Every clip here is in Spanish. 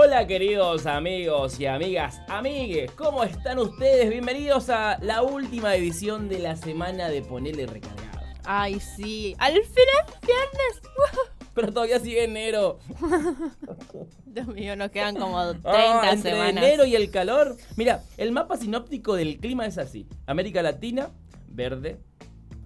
Hola queridos amigos y amigas, amigues, ¿cómo están ustedes? Bienvenidos a la última edición de la semana de Ponele Recargado. Ay, sí. Al final, viernes. Pero todavía sigue enero. Dios mío, nos quedan como 30 Ah, entre semanas. enero y el calor. Mira, el mapa sinóptico del clima es así. América Latina, verde,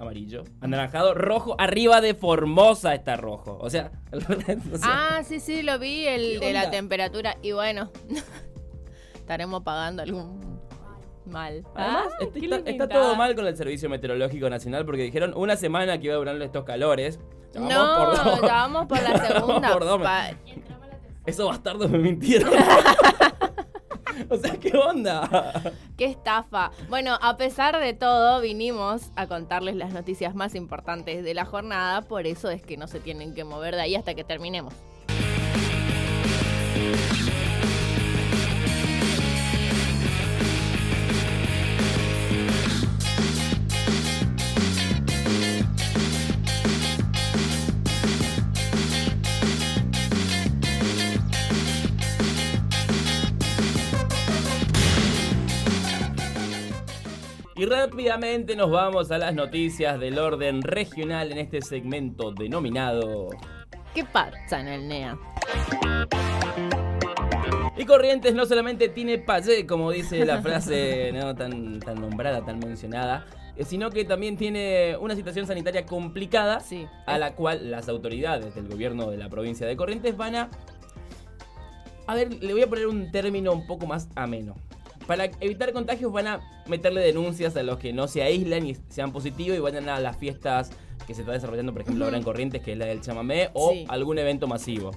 amarillo, anaranjado, rojo. Arriba de Formosa está rojo. O sea, o sea, Ah, sí, sí, lo vi, el ¿Qué de la temperatura. Y bueno, estaremos pagando algún mal. Además, está, todo mal con el Servicio Meteorológico Nacional porque dijeron una semana que iba a durar estos calores. Ya vamos No, por dos. ya vamos por la segunda. por dos. Pa- Esos bastardos me mintieron. o sea, ¿qué onda? ¡Qué estafa! Bueno, a pesar de todo, vinimos a contarles las noticias más importantes de la jornada, por eso es que no se tienen que mover de ahí hasta que terminemos. Rápidamente nos vamos a las noticias del orden regional en este segmento denominado. ¿Qué pasa en el NEA? Y Corrientes no solamente tiene payé, como dice la frase ¿no? tan, tan nombrada, tan mencionada, eh, sino que también tiene una situación sanitaria complicada Sí. a la cual las autoridades del gobierno de la provincia de Corrientes van a... A ver, le voy a poner un término un poco más ameno. Para evitar contagios van a meterle denuncias a los que no se aíslan y sean positivos y vayan a las fiestas que se está desarrollando, por ejemplo, ahora en Corrientes, que es la del chamamé, o Sí. algún evento masivo.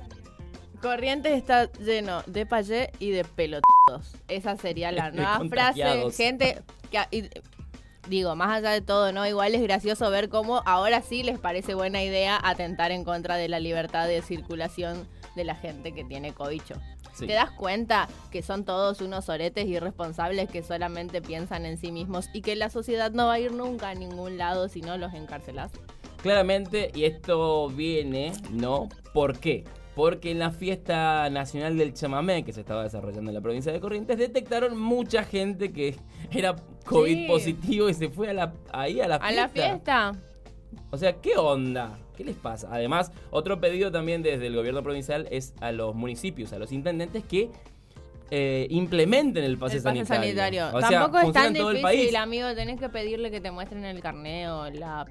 Corrientes está lleno de payé y de pelotudos. Esa sería la nueva frase. Gente que... y- digo, más allá de todo, ¿no? Igual es gracioso ver cómo ahora sí les parece buena idea atentar en contra de la libertad de circulación de la gente que tiene cobicho. Sí. ¿Te das cuenta que son todos unos oretes irresponsables que solamente piensan en sí mismos y que la sociedad no va a ir nunca a ningún lado si no los encarcelas? Claramente, y esto viene, ¿no? ¿Por qué? Porque en la fiesta nacional del chamamé que se estaba desarrollando en la provincia de Corrientes, detectaron mucha gente que era COVID Sí. positivo y se fue a la, ahí a la ¿A fiesta. la fiesta? O sea, ¿qué onda? ¿Qué les pasa? Además, otro pedido también desde el gobierno provincial es a los municipios, a los intendentes que eh, implementen el pase, el pase sanitario. O sea, Tampoco es tan el difícil, país. amigo. Tenés que pedirle que te muestren el carneo, la...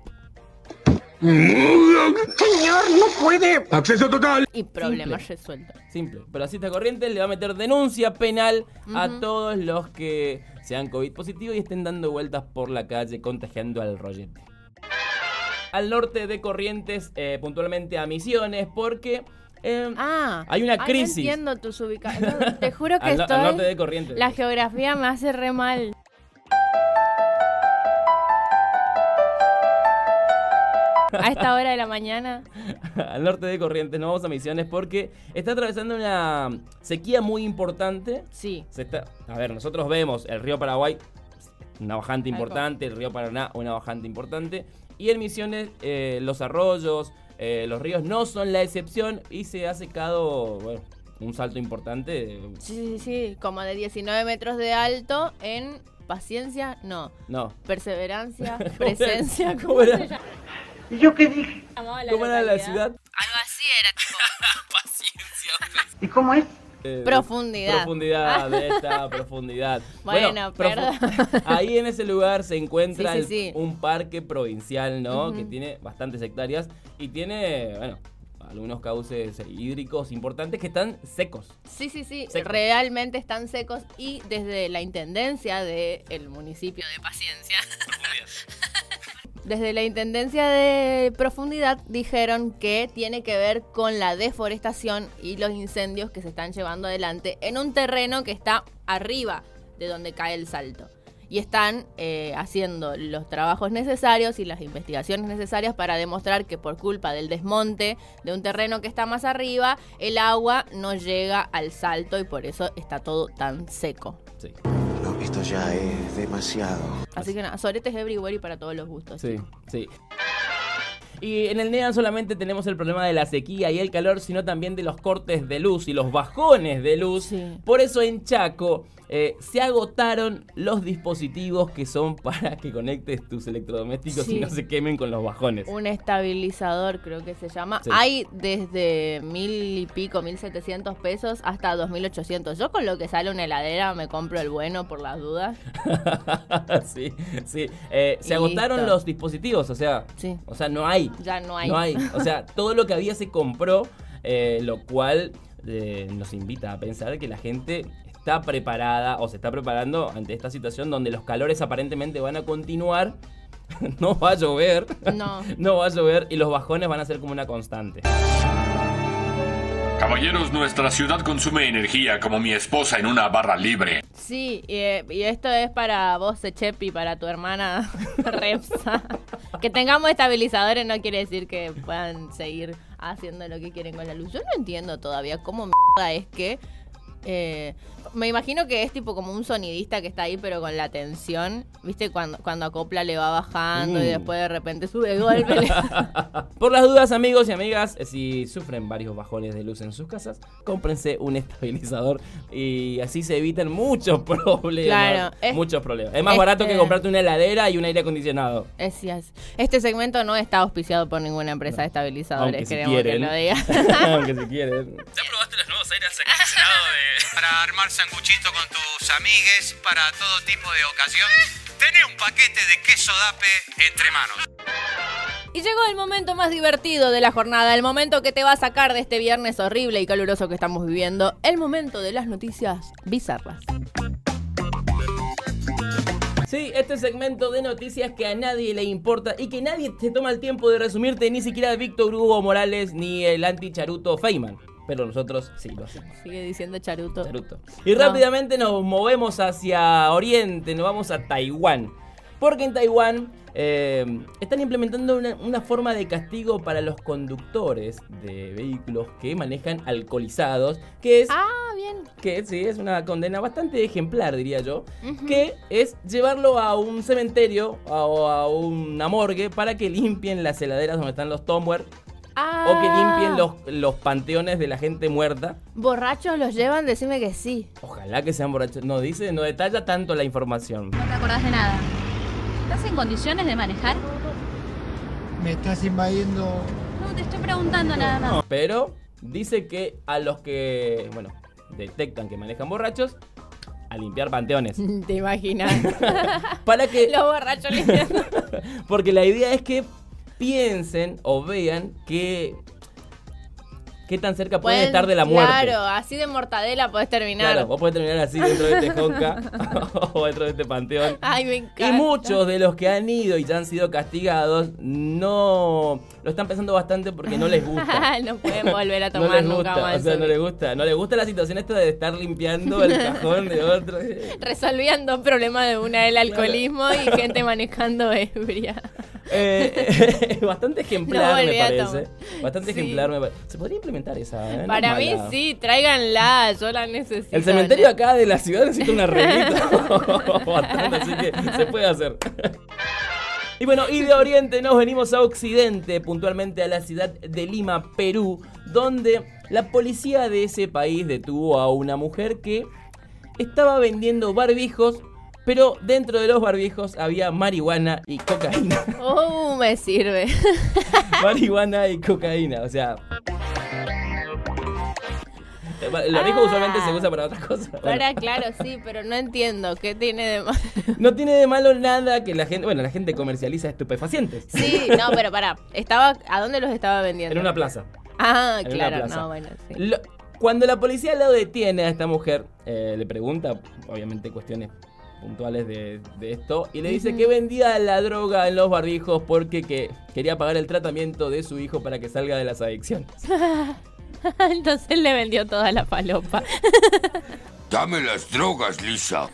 Señor, no puede. Acceso total. y problemas resueltos. Simple. Pero así está Corrientes le va a meter denuncia penal a todos los que sean COVID positivos y estén dando vueltas por la calle contagiando al rollete. Al norte de Corrientes, eh, puntualmente a Misiones, porque eh, Ah, Hay una ay, no crisis. entiendo tus ubicaciones. te juro que al, estoy... al norte de Corrientes. La geografía me hace re mal. A esta hora de la mañana. al norte de Corrientes nos vamos a Misiones porque está atravesando una sequía muy importante. Sí. Se está, a ver, nosotros vemos el río Paraguay, una bajante importante, el río Paraná, una bajante importante, y en Misiones eh, los arroyos, eh, los ríos no son la excepción y se ha secado, bueno, un salto importante. Sí, sí, sí. Como de 19 metros de alto en paciencia, no. No. Perseverancia, presencia. ¿Cómo era? ¿Y yo qué dije? ¿Cómo era la ciudad? Algo así era, tipo. Paciencia. ¿Y cómo es? Eh, Profundidad. Profundidad, de esta profundidad. Bueno, perdón. Ahí en ese lugar se encuentra Sí, sí, un parque provincial, ¿no? Que tiene bastantes hectáreas y tiene, bueno, algunos cauces hídricos importantes que están secos. Sí, sí, sí, Secos. realmente están secos y desde la intendencia del municipio de Paciencia, desde la intendencia de profundidad dijeron que tiene que ver con la deforestación y los incendios que se están llevando adelante en un terreno que está arriba de donde cae el salto. Y están eh, haciendo los trabajos necesarios y las investigaciones necesarias para demostrar que por culpa del desmonte de un terreno que está más arriba, el agua no llega al salto y por eso está todo tan seco. Sí. No, esto ya es demasiado. Así que nada, soretes everywhere y para todos los gustos. Sí, chicos. sí. Y en el NEA solamente tenemos el problema de la sequía y el calor, sino también de los cortes de luz y los bajones de luz. Sí. Por eso en Chaco eh, se agotaron los dispositivos que son para que conectes tus electrodomésticos Sí. y no se quemen con los bajones. Un estabilizador, creo que se llama. Sí. Hay desde mil y pico, mil setecientos pesos hasta dos mil ochocientos. Yo con lo que sale una heladera me compro el bueno por las dudas. sí, sí. Eh, se agotaron los dispositivos, o sea, Sí. o sea, no hay. Ya no hay. No hay. O sea, todo lo que había se compró, eh, lo cual eh, nos invita a pensar que la gente está preparada o se está preparando ante esta situación donde los calores aparentemente van a continuar. No va a llover. No. No va a llover y los bajones van a ser como una constante. Caballeros, nuestra ciudad consume energía como mi esposa en una barra libre. Sí, y, eh, y esto es para vos, Echep, y para tu hermana Repsa. Que tengamos estabilizadores no quiere decir que puedan seguir haciendo lo que quieren con la luz. Yo no entiendo todavía cómo mierda es que... eh, me imagino que es tipo como un sonidista que está ahí, pero con la tensión. ¿Viste? Cuando, cuando acopla le va bajando y Mm. después de repente sube de golpe. le- Por las dudas, amigos y amigas, eh, si sufren varios bajones de luz en sus casas, cómprense un estabilizador y así se evitan muchos problemas. Claro, es- muchos problemas. Es más este- barato que comprarte una heladera y un aire acondicionado. Es, es- Este segmento no está auspiciado por ninguna empresa de estabilizadores, Aunque si queremos que quieren. lo diga. Aunque si quieren. ¿Ya probaste los nuevos aires acondicionados de... para armar sanguchito con tus amigues para todo tipo de ocasión? Tené un paquete de queso dape entre manos. Y llegó el momento más divertido de la jornada, el momento que te va a sacar de este viernes horrible y caluroso que estamos viviendo, el momento de las noticias bizarras. Sí, este segmento de noticias que a nadie le importa y que nadie se toma el tiempo de resumirte, ni siquiera Víctor Hugo Morales ni el anti-charuto Feynman. Pero nosotros sí lo hacemos. Sigue diciendo Charuto. Charuto. Y No. rápidamente nos movemos hacia Oriente, nos vamos a Taiwán. Porque en Taiwán eh, están implementando una, una forma de castigo para los conductores de vehículos que manejan alcoholizados, que es Ah, bien. que sí, es una condena bastante ejemplar, diría yo, que es llevarlo a un cementerio o a una morgue para que limpien las heladeras donde están los tomber Ah, o que limpien los, los panteones de la gente muerta. Borrachos los llevan, decime que sí. Ojalá que sean borrachos. No dice, no detalla tanto la información. No te acordás de nada. ¿Estás en condiciones de manejar? Me estás invadiendo. No, te estoy preguntando nada más. Pero dice que a los que, bueno, detectan que manejan borrachos, a limpiar panteones. Te imaginas. Para que los borrachos limpiando. Porque la idea es que piensen o vean que qué tan cerca pueden, Pueden- estar de la muerte. Claro, así de mortadela podés terminar. Claro, vos podés terminar así dentro de este jonca o dentro de este panteón. Ay, me encanta. Y muchos de los que han ido y ya han sido castigados no lo están pensando bastante porque no les gusta. no pueden volver a No tomar les nunca gusta, más. o sea, no les gusta, no les gusta la situación esta de estar limpiando el cajón de otro. Resolvían dos problemas de una, el alcoholismo y gente manejando ebria. Eh, bastante ejemplar, No me parece. Bastante Sí. ejemplar, me parece. Se podría implementar esa, ¿eh? No es Para mí mala. sí, tráiganla, yo la necesito. El cementerio acá de la ciudad necesita un arreglito bastante, así que se puede hacer. Y bueno, y de Oriente nos venimos a Occidente, puntualmente a la ciudad de Lima, Perú, donde la policía de ese país detuvo a una mujer que estaba vendiendo barbijos, pero dentro de los barbijos había marihuana y cocaína. Oh, me sirve. marihuana y cocaína, o sea... El barbijo Ah. usualmente se usa para otras cosas. Bueno. Ahora, claro, sí, pero no entiendo qué tiene de malo. No tiene de malo nada que la gente, bueno, la gente comercializa estupefacientes Sí, no, pero pará, estaba, ¿a dónde los estaba vendiendo? en una plaza. Ah, en claro, plaza. no, bueno, sí. Lo- cuando la policía lo detiene a esta mujer, eh, le pregunta, obviamente, cuestiones puntuales de, de esto, y le dice que vendía la droga en los barbijos porque que quería pagar el tratamiento de su hijo para que salga de las adicciones. Entonces le vendió toda la palopa. Dame las drogas, Lisa.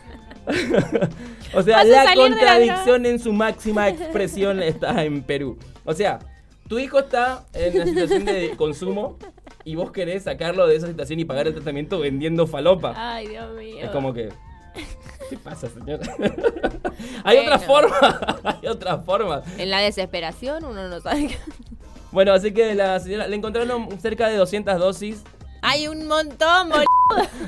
O sea, la contradicción en su máxima expresión está en Perú. O sea, tu hijo está en una situación de consumo y vos querés sacarlo de esa situación y pagar el tratamiento vendiendo falopa. Ay, Dios mío. Es como que. ¿Qué pasa, señor? hay Bueno. otra forma. hay otra forma. En la desesperación uno no sabe qué. Bueno, así que la señora le encontraron cerca de 200 dosis. Hay un montón, boludo.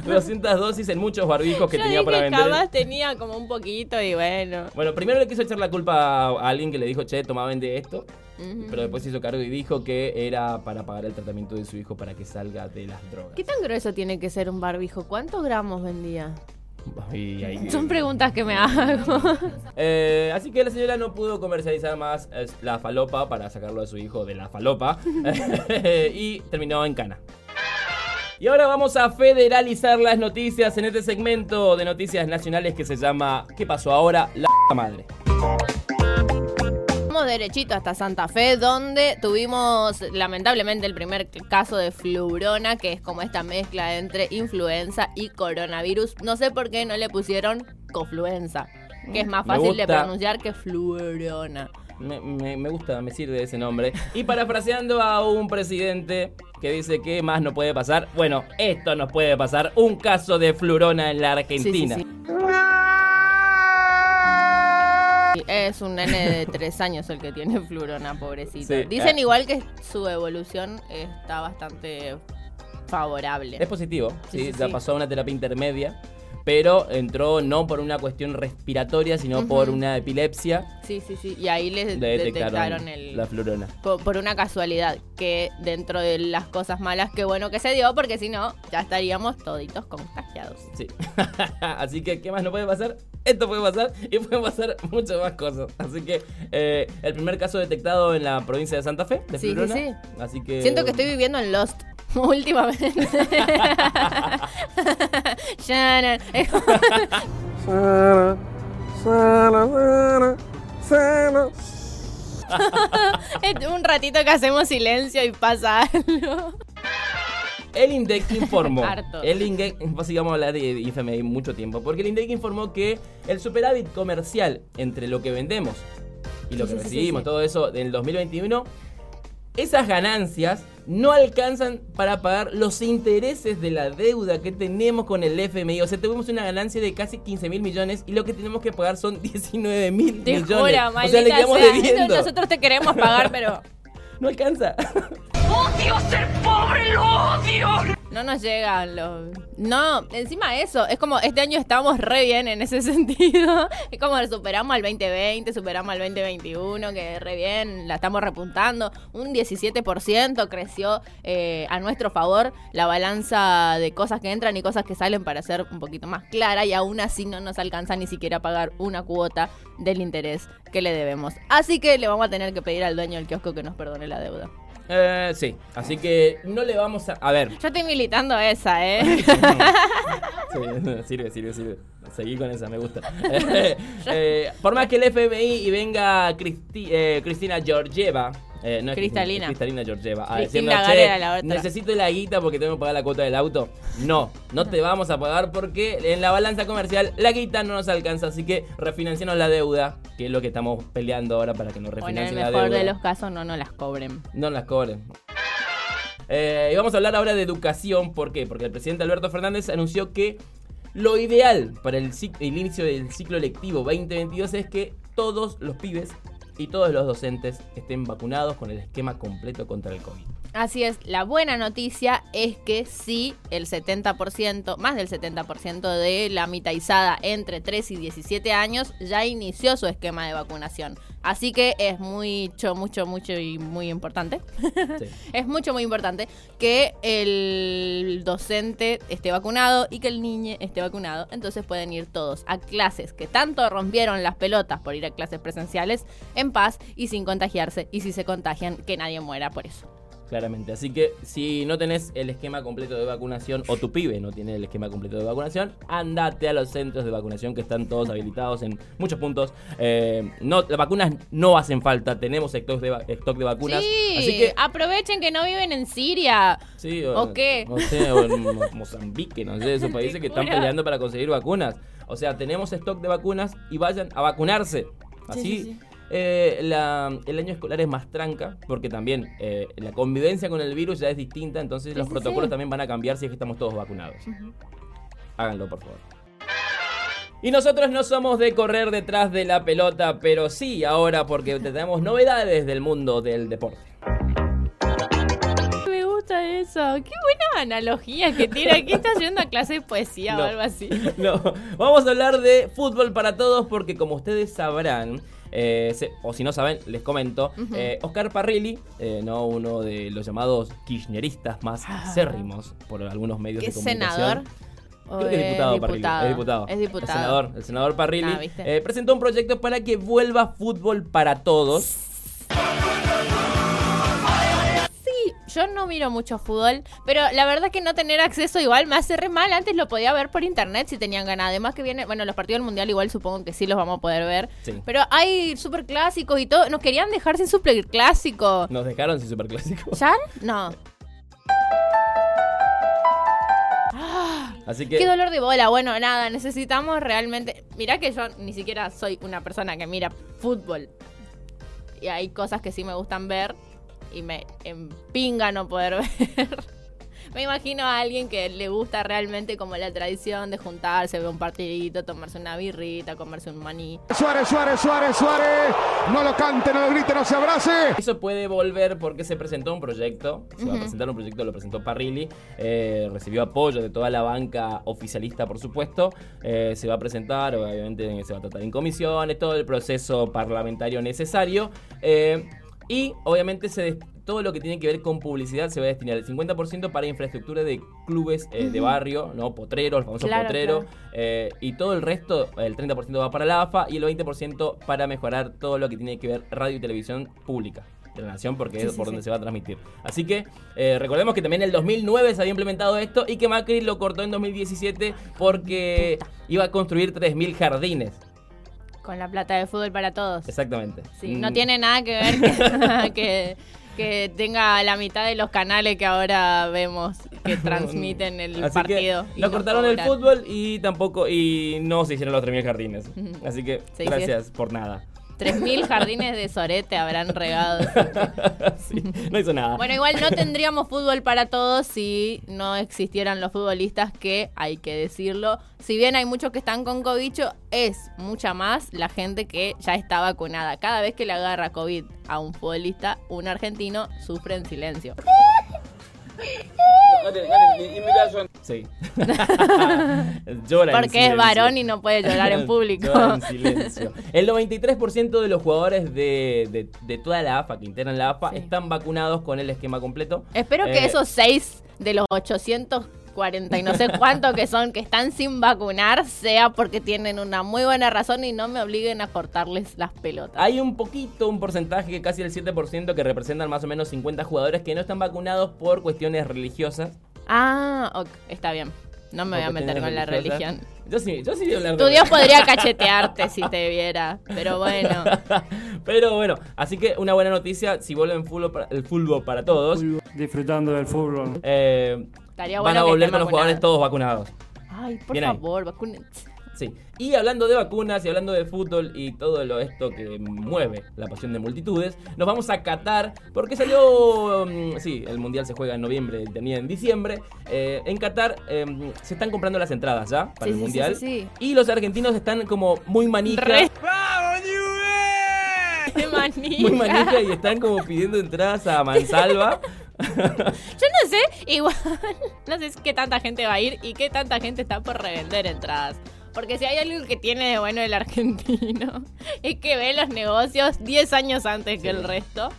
200 dosis en muchos barbijos que Yo tenía dije, para vender. capaz tenía como un poquito y bueno. Bueno, primero le quiso echar la culpa a alguien que le dijo, che, toma, vende esto. Pero después se hizo cargo y dijo que era para pagar el tratamiento de su hijo para que salga de las drogas. ¿Qué tan grueso tiene que ser un barbijo? ¿Cuántos gramos vendía? Y ahí- Son preguntas que me hago. Eh, así que la señora no pudo comercializar más la falopa para sacarlo a su hijo de la falopa. y terminó en cana. Y ahora vamos a federalizar las noticias en este segmento de noticias nacionales que se llama ¿Qué pasó ahora? La madre. Derechito hasta Santa Fe, donde tuvimos lamentablemente el primer caso de flurona, que es como esta mezcla entre influenza y coronavirus. No sé por qué no le pusieron cofluenza, que es más Me fácil de pronunciar que flurona. Me, me- me gusta, me sirve ese nombre. Y parafraseando a un presidente que dice que más no puede pasar, bueno, esto nos puede pasar. Un caso de flurona en la Argentina. Sí, sí, sí. Es un nene de tres años el que tiene flurona, pobrecito. Sí, Dicen ah. igual que su evolución está bastante favorable. Es positivo, Sí, sí, sí, ya sí. pasó a una terapia intermedia, pero entró no por una cuestión respiratoria, sino por una epilepsia. Sí, sí, sí. Y ahí les Le detectaron, detectaron, el... la flurona. po- Por, una casualidad, que dentro de las cosas malas, qué bueno que se dio, porque si no, ya estaríamos toditos contagiados. Sí. Así que, ¿qué más no puede pasar? Esto puede pasar y pueden pasar muchas más cosas. Así que, eh, el primer caso detectado en la provincia de Santa Fe, de Sí, sí, flurona. sí. Así que. Siento que estoy viviendo en Lost. Últimamente. Shannon. Es un ratito que hacemos silencio y pasa algo. El INDEC informó. El INDEC, vamos a hablar de IFMI mucho tiempo, porque el INDEC informó que el superávit comercial entre lo que vendemos y lo Sí, que sí, sí, recibimos, sí. todo eso del 2021, esas ganancias no alcanzan para pagar los intereses de la deuda que tenemos con el FMI. O sea, tuvimos una ganancia de casi 15 mil millones y lo que tenemos que pagar son 19 mil millones. juro, o sea, maldita le quedamos sea. debiendo. Nosotros te queremos pagar, pero No alcanza. no nos llegan los... No, encima eso, es como este año estamos re bien en ese sentido. Es como superamos al 2020, superamos al 2021, que re bien, la estamos repuntando. Un 17% creció eh, a nuestro favor la balanza de cosas que entran y cosas que salen para ser un poquito más clara y aún así no nos alcanza ni siquiera a pagar una cuota del interés que le debemos. Así que le vamos a tener que pedir al dueño del kiosco que nos perdone la deuda. Eh, sí, así que no le vamos a... A ver, Yo estoy militando esa, ¿eh? Sí, sirve, sirve, sirve. Seguí con esa, me gusta. Eh, por más que el FBI y venga Cristi- eh, Cristina Georgieva. Eh, no es Cristalina. Cristalina Georgieva. A Cristina decirnos, "Che, la otra". necesito la guita porque tengo que pagar la cuota del auto. No, no te vamos a pagar porque en la balanza comercial la guita no nos alcanza. Así que refinancianos la deuda, que es lo que estamos peleando ahora para que nos O en el refinancien la mejor deuda. de los casos no nos las cobren. No las cobren. Eh, y vamos a hablar ahora de educación. ¿Por qué? Porque el presidente Alberto Fernández anunció que lo ideal para el, el inicio del ciclo lectivo 2022 es que todos los pibes y todos los docentes estén vacunados con el esquema completo contra el COVID. Así es, la buena noticia es que sí, el 70%, más del 70% de la mitadizada entre 3 y 17 años ya inició su esquema de vacunación. Así que es mucho, mucho, mucho y muy importante. Sí. es mucho, muy importante que el docente esté vacunado y que el niño esté vacunado. Entonces pueden ir todos a clases que tanto rompieron las pelotas por ir a clases presenciales en paz y sin contagiarse. Y si se contagian, que nadie muera por eso. Claramente. Así que si no tenés el esquema completo de vacunación o tu pibe no tiene el esquema completo de vacunación, andate a los centros de vacunación que están todos habilitados en muchos puntos. Eh, no, las vacunas no hacen falta, tenemos stock de, stock de vacunas. Sí, Así que aprovechen que no viven en Siria. Sí, ¿O qué? No sé, o en Mo- Mozambique, no sé, esos países que están peleando para conseguir vacunas. O sea, tenemos stock de vacunas y vayan a vacunarse. Así, Sí, sí, sí. Eh, la- el año escolar es más tranca, porque también eh, la convivencia con el virus ya es distinta, entonces Sí, los sí, protocolos sí. también van a cambiar si es que estamos todos vacunados. Háganlo, por favor. Y nosotros no somos de correr detrás de la pelota, pero sí ahora porque tenemos novedades del mundo del deporte. Qué buena analogía que tiene. Aquí está haciendo a clase de poesía No. o algo así. No, vamos a hablar de fútbol para todos porque como ustedes sabrán, eh, se- o si no saben, les comento, eh, Oscar Parrilli, eh, no uno de los llamados kirchneristas más acérrimos por algunos medios ¿Qué de comunicación. senador? Creo que es diputado, Parrilli. Es diputado. Es diputado. El senador, el senador Parrilli Ah, presentó un proyecto para que vuelva fútbol para todos. Yo no miro mucho fútbol, pero la verdad es que no tener acceso igual me hace re mal. Antes lo podía ver por internet si tenían ganas. Además que viene, bueno, los partidos del mundial igual supongo que sí los vamos a poder ver. Sí. Pero hay super clásicos y todo. Nos querían dejar sin super clásico. Nos dejaron sin superclásico. ¿Ya? No. Así que Qué dolor de bola. Bueno, nada, necesitamos realmente. Mirá que yo ni siquiera soy una persona que mira fútbol. Y hay cosas que sí me gustan ver y me empinga no poder ver. me imagino a alguien que le gusta realmente como la tradición de juntarse, ver un partidito, tomarse una birrita, comerse un maní. Suárez, Suárez, Suárez, Suárez. No lo cante, no lo grite, no se abrace. Eso puede volver porque se presentó un proyecto, se va a presentar un proyecto, lo presentó Parrilli, eh, recibió apoyo de toda la banca oficialista, por supuesto, eh, se va a presentar, obviamente se va a tratar en comisiones, todo el proceso parlamentario necesario, eh, y obviamente se todo lo que tiene que ver con publicidad se va a destinar el 50% para infraestructura de clubes eh, de barrio, ¿no? Potreros, el famoso Claro, potrero, claro. eh, y todo el resto, el 30% va para la AFA y el 20% para mejorar todo lo que tiene que ver radio y televisión pública de la nación porque Sí, es sí, por sí. donde se va a transmitir. Así que eh, recordemos que también en el 2009 se había implementado esto y que Macri lo cortó en 2017 porque iba a construir 3.000 jardines. Con la plata de fútbol para todos. Exactamente. Sí, Mm, no tiene nada que ver que, que, que tenga la mitad de los canales que ahora vemos que transmiten el Así partido. que nos cortaron el fútbol y tampoco y no se hicieron los 3.000 jardines. Así que Sí, sí, gracias por nada. 3.000 jardines de sorete habrán regado. Sí, no hizo nada. Bueno, igual no tendríamos fútbol para todos si no existieran los futbolistas que, hay que decirlo, si bien hay muchos que están con COVID, es mucha más la gente que ya está vacunada. Cada vez que le agarra COVID a un futbolista, un argentino sufre en silencio. Sí. Llora en Porque es varón y no puede llorar en público. Llora en silencio. El 93% de los jugadores de, de- de toda la AFA, que integran la AFA, Sí. están vacunados con el esquema completo. Espero que Eh, esos seis de los 840 y no sé cuánto que son que están sin vacunar sea porque tienen una muy buena razón y no me obliguen a cortarles las pelotas. Hay un poquito, un porcentaje, casi el 7%, que representan más o menos 50 jugadores que no están vacunados por cuestiones religiosas. Ah, ok, está bien. No me voy a meter con la religión. Yo sí, yo sí voy a hablar Tu de Dios podría cachetearte si te viera, pero bueno. Pero bueno, así que una buena noticia, si vuelven fútbol para- el fútbol para todos, Disfrutando del fútbol. eh, Estaría van bueno a volver con los jugadores todos vacunados. Ay, por Bien favor, vacunen. Sí. Y hablando de vacunas y hablando de fútbol y todo lo esto que mueve la pasión de multitudes, nos vamos a Qatar porque salió, mm, sí, el mundial se juega en noviembre, tenía en diciembre. Eh, en Qatar eh, se están comprando las entradas ya para Sí, el sí, mundial sí, sí. y los argentinos están como muy manija. Re- Qué manija. Muy manija y están como pidiendo entradas a mansalva. Yo no sé, igual, no sé qué tanta gente va a ir y qué tanta gente está por revender entradas. Porque si hay algo que tiene de bueno el argentino, es que ve los negocios 10 años antes que el resto.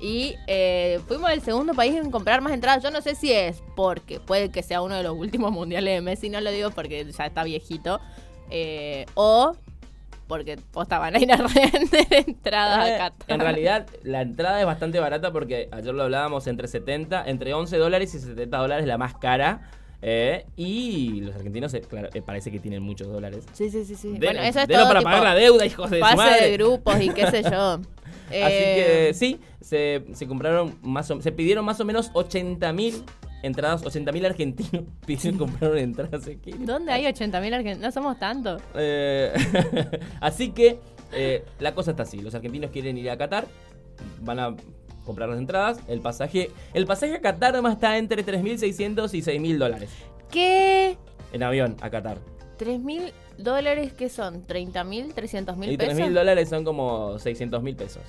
Y eh, fuimos el segundo país en comprar más entradas. Yo no sé si es porque puede que sea uno de los últimos mundiales de Messi, no lo digo porque ya está viejito. eh, o porque posta van a ir a revender entradas Eh, a Qatar. en realidad, la entrada es bastante barata porque ayer lo hablábamos entre 70, entre 11 dólares y 70 dólares la más cara. eh, y los argentinos, eh, claro, eh, parece que tienen muchos dólares. Sí, sí, sí, sí. De- bueno, eso es todo para tipo pagar la deuda, hijos de su pase madre. de grupos y qué sé yo. Así que sí, se, se compraron más o, se pidieron más o menos 80 mil entradas, 80 mil argentinos pidieron compraron entradas. ¿Qué? ¿Dónde hay 80.000 argentinos? No somos tantos. Eh, así que eh, la cosa está así. Los argentinos quieren ir a Qatar. Van a comprar las entradas. El pasaje, el pasaje a Qatar además está entre 3.600 y 6.000 dólares. ¿Qué? En avión a Qatar. ¿3.000 dólares qué son? ¿30.000? ¿300.000 Y pesos? 3.000 dólares son como 600.000 pesos.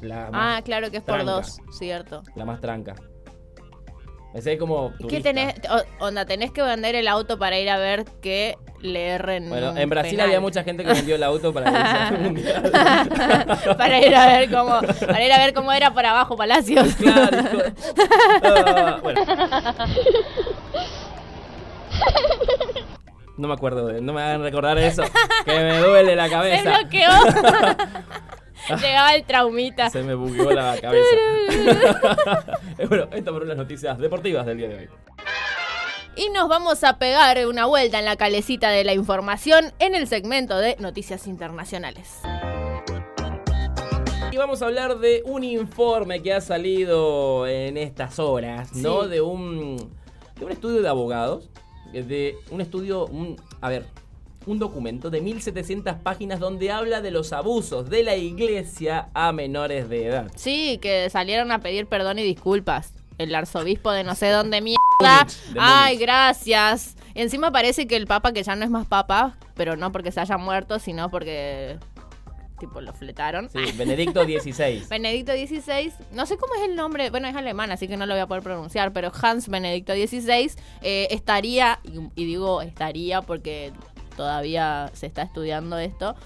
La Ah, claro que es por dos, cierto. La más tranca. Es como ¿Qué turista. tenés? onda, tenés que vender el auto para ir a ver que le erren. Bueno, en Brasil penal. había mucha gente que vendió el auto para al mundial. para ir a ver cómo para ir a ver cómo era por abajo Palacios. Claro, Ah, bueno. No me acuerdo, de- no me hagan recordar eso, que me duele la Se cabeza. bloqueó. Llegaba el traumita. Se me bugueó la cabeza. bueno, esto fueron las noticias deportivas del día de hoy. Y nos vamos a pegar una vuelta en la calecita de la información en el segmento de noticias internacionales. Y vamos a hablar de un informe que ha salido en estas horas, ¿no? Sí. De un de un estudio de abogados, de un estudio, un, a ver, un documento de 1700 páginas donde habla de los abusos de la iglesia a menores de edad. Sí, que salieron a pedir perdón y disculpas. El arzobispo de no sé dónde mierda. De Ay, gracias. Encima parece que el papa que ya no es más papa, pero no porque se haya muerto, sino porque tipo lo fletaron. Sí, Benedicto XVI. Benedicto XVI, no sé cómo es el nombre, bueno, es alemán, así que no lo voy a poder pronunciar, pero Hans Benedicto XVI eh, estaría, y, y digo estaría porque todavía se está estudiando esto,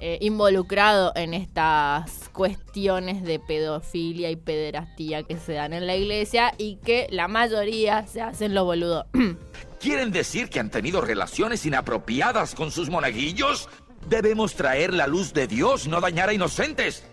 eh, involucrado en estas cuestiones de pedofilia y pederastía que se dan en la iglesia y que la mayoría se hacen los boludos. ¿Quieren decir que han tenido relaciones inapropiadas con sus monaguillos? Debemos traer la luz de Dios, no dañar a inocentes.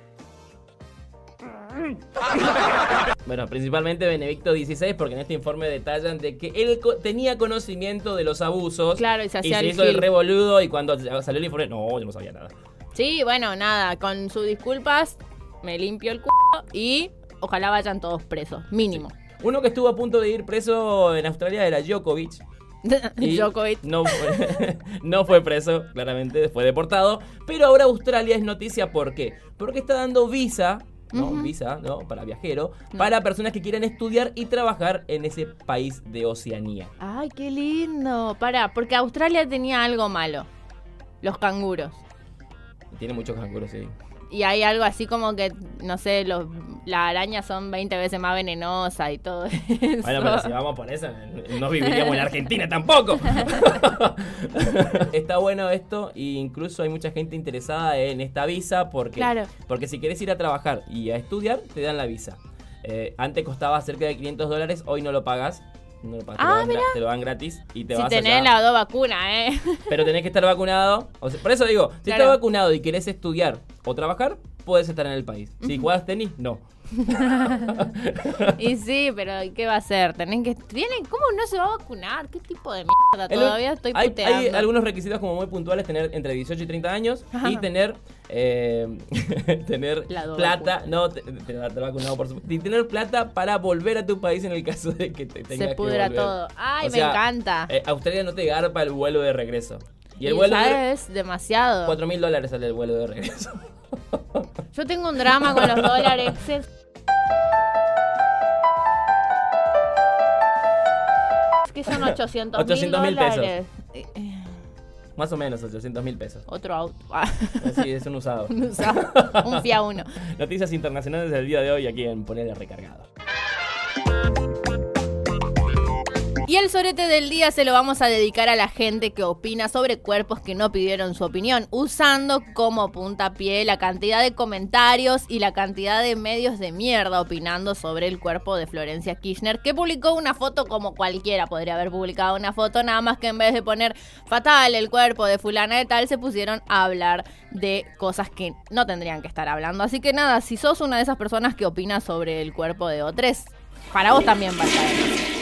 Bueno, principalmente Benedicto XVI, porque en este informe detallan de que él co- tenía conocimiento de los abusos. Claro, y se hacía el hizo el revoludo y cuando salió el informe, no, yo no sabía nada. Sí, bueno, nada, con sus disculpas me limpio el culo y ojalá vayan todos presos, mínimo. Uno que estuvo a punto de ir preso en Australia era Djokovic. Y Djokovic. No no fue preso, claramente, fue deportado. Pero ahora Australia es noticia, ¿por qué? Porque está dando visa, ¿no? Visa, ¿no? Para viajero, para personas que quieran estudiar y trabajar en ese país de Oceanía. Ay, qué lindo. Pará, porque Australia tenía algo malo. Los canguros. Tiene muchos canguros, sí. Y hay algo así como que, no sé, los, las arañas son 20 veces más venenosas y todo eso. Bueno, pero si vamos por eso, no viviríamos en Argentina tampoco. Está bueno esto e incluso hay mucha gente interesada en esta visa porque, Claro. porque si querés ir a trabajar y a estudiar, te dan la visa. Eh, antes costaba cerca de 500 dólares, hoy no lo pagas. No lo pagas, te, Ah, lo dan, mirá. gra- te lo dan gratis y te si vas tenés allá. las dos vacunas, ¿eh? Pero tenés que estar vacunado. O sea, por eso digo, si Claro. estás vacunado y querés estudiar o trabajar, puedes estar en el país. Si jugás tenis, no. y sí, pero ¿qué va a hacer? Tenés que... ¿Tienen, ¿Cómo no se va a vacunar? ¿Qué tipo de mierda? El- Todavía estoy hay, puteando. hay algunos requisitos como muy puntuales, tener entre 18 y 30 años Ajá. y tener eh, tener plata, no, te, te- vacunado por supuesto, y tener plata para volver a tu país en el caso de que te tengas Se que pudra volver. todo. Ay, O me sea, encanta. eh, Australia no te garpa el vuelo de regreso. Y el Y vuelo de es demasiado. 4 mil dólares sale el vuelo de regreso. Yo tengo un drama con los dólares. Es que son 800 mil 800 mil pesos. dólares. Eh, eh, Más o menos 800 mil pesos. Otro auto. Ah, Así es un usado. un usado. Un FIA 1. Noticias internacionales del día de hoy aquí en Ponerle Recargado. Y el sorete del día se lo vamos a dedicar a la gente que opina sobre cuerpos que no pidieron su opinión, usando como puntapié la cantidad de comentarios y la cantidad de medios de mierda opinando sobre el cuerpo de Florencia Kirchner, que publicó una foto como cualquiera podría haber publicado una foto, nada más que en vez de poner fatal el cuerpo de fulana de tal, se pusieron a hablar de cosas que no tendrían que estar hablando. Así que nada, si sos una de esas personas que opina sobre el cuerpo de otros, para vos también va a estar.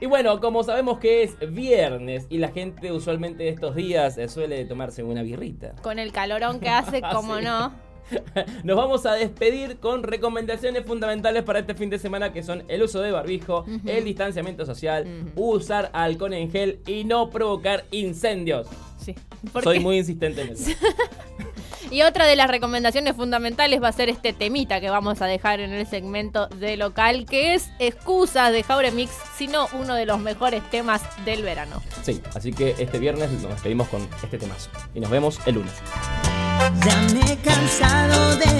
Y bueno, como sabemos que es viernes y la gente usualmente estos días eh, suele tomarse una birrita. Con el calorón que hace, como Sí. no. Nos vamos a despedir con recomendaciones fundamentales para este fin de semana que son el uso de barbijo, el distanciamiento social, usar alcohol en gel y no provocar incendios. Sí. ¿Por Soy qué? muy insistente en eso. Y otra de las recomendaciones fundamentales va a ser este temita que vamos a dejar en el segmento de local, que es excusas de Jaure Mix, sino uno de los mejores temas del verano. Sí, así que este viernes nos despedimos con este temazo. Y nos vemos el lunes. Ya me he cansado de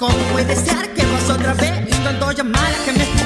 cómo puede ser que vos otra vez intentó llamar que me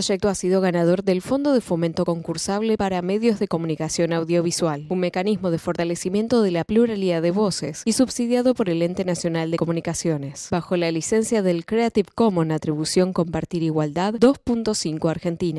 proyecto ha sido ganador del Fondo de Fomento Concursable para Medios de Comunicación Audiovisual, un mecanismo de fortalecimiento de la pluralidad de voces y subsidiado por el Ente Nacional de Comunicaciones, bajo la licencia del Creative Commons Atribución Compartir Igualdad 2.5 Argentina.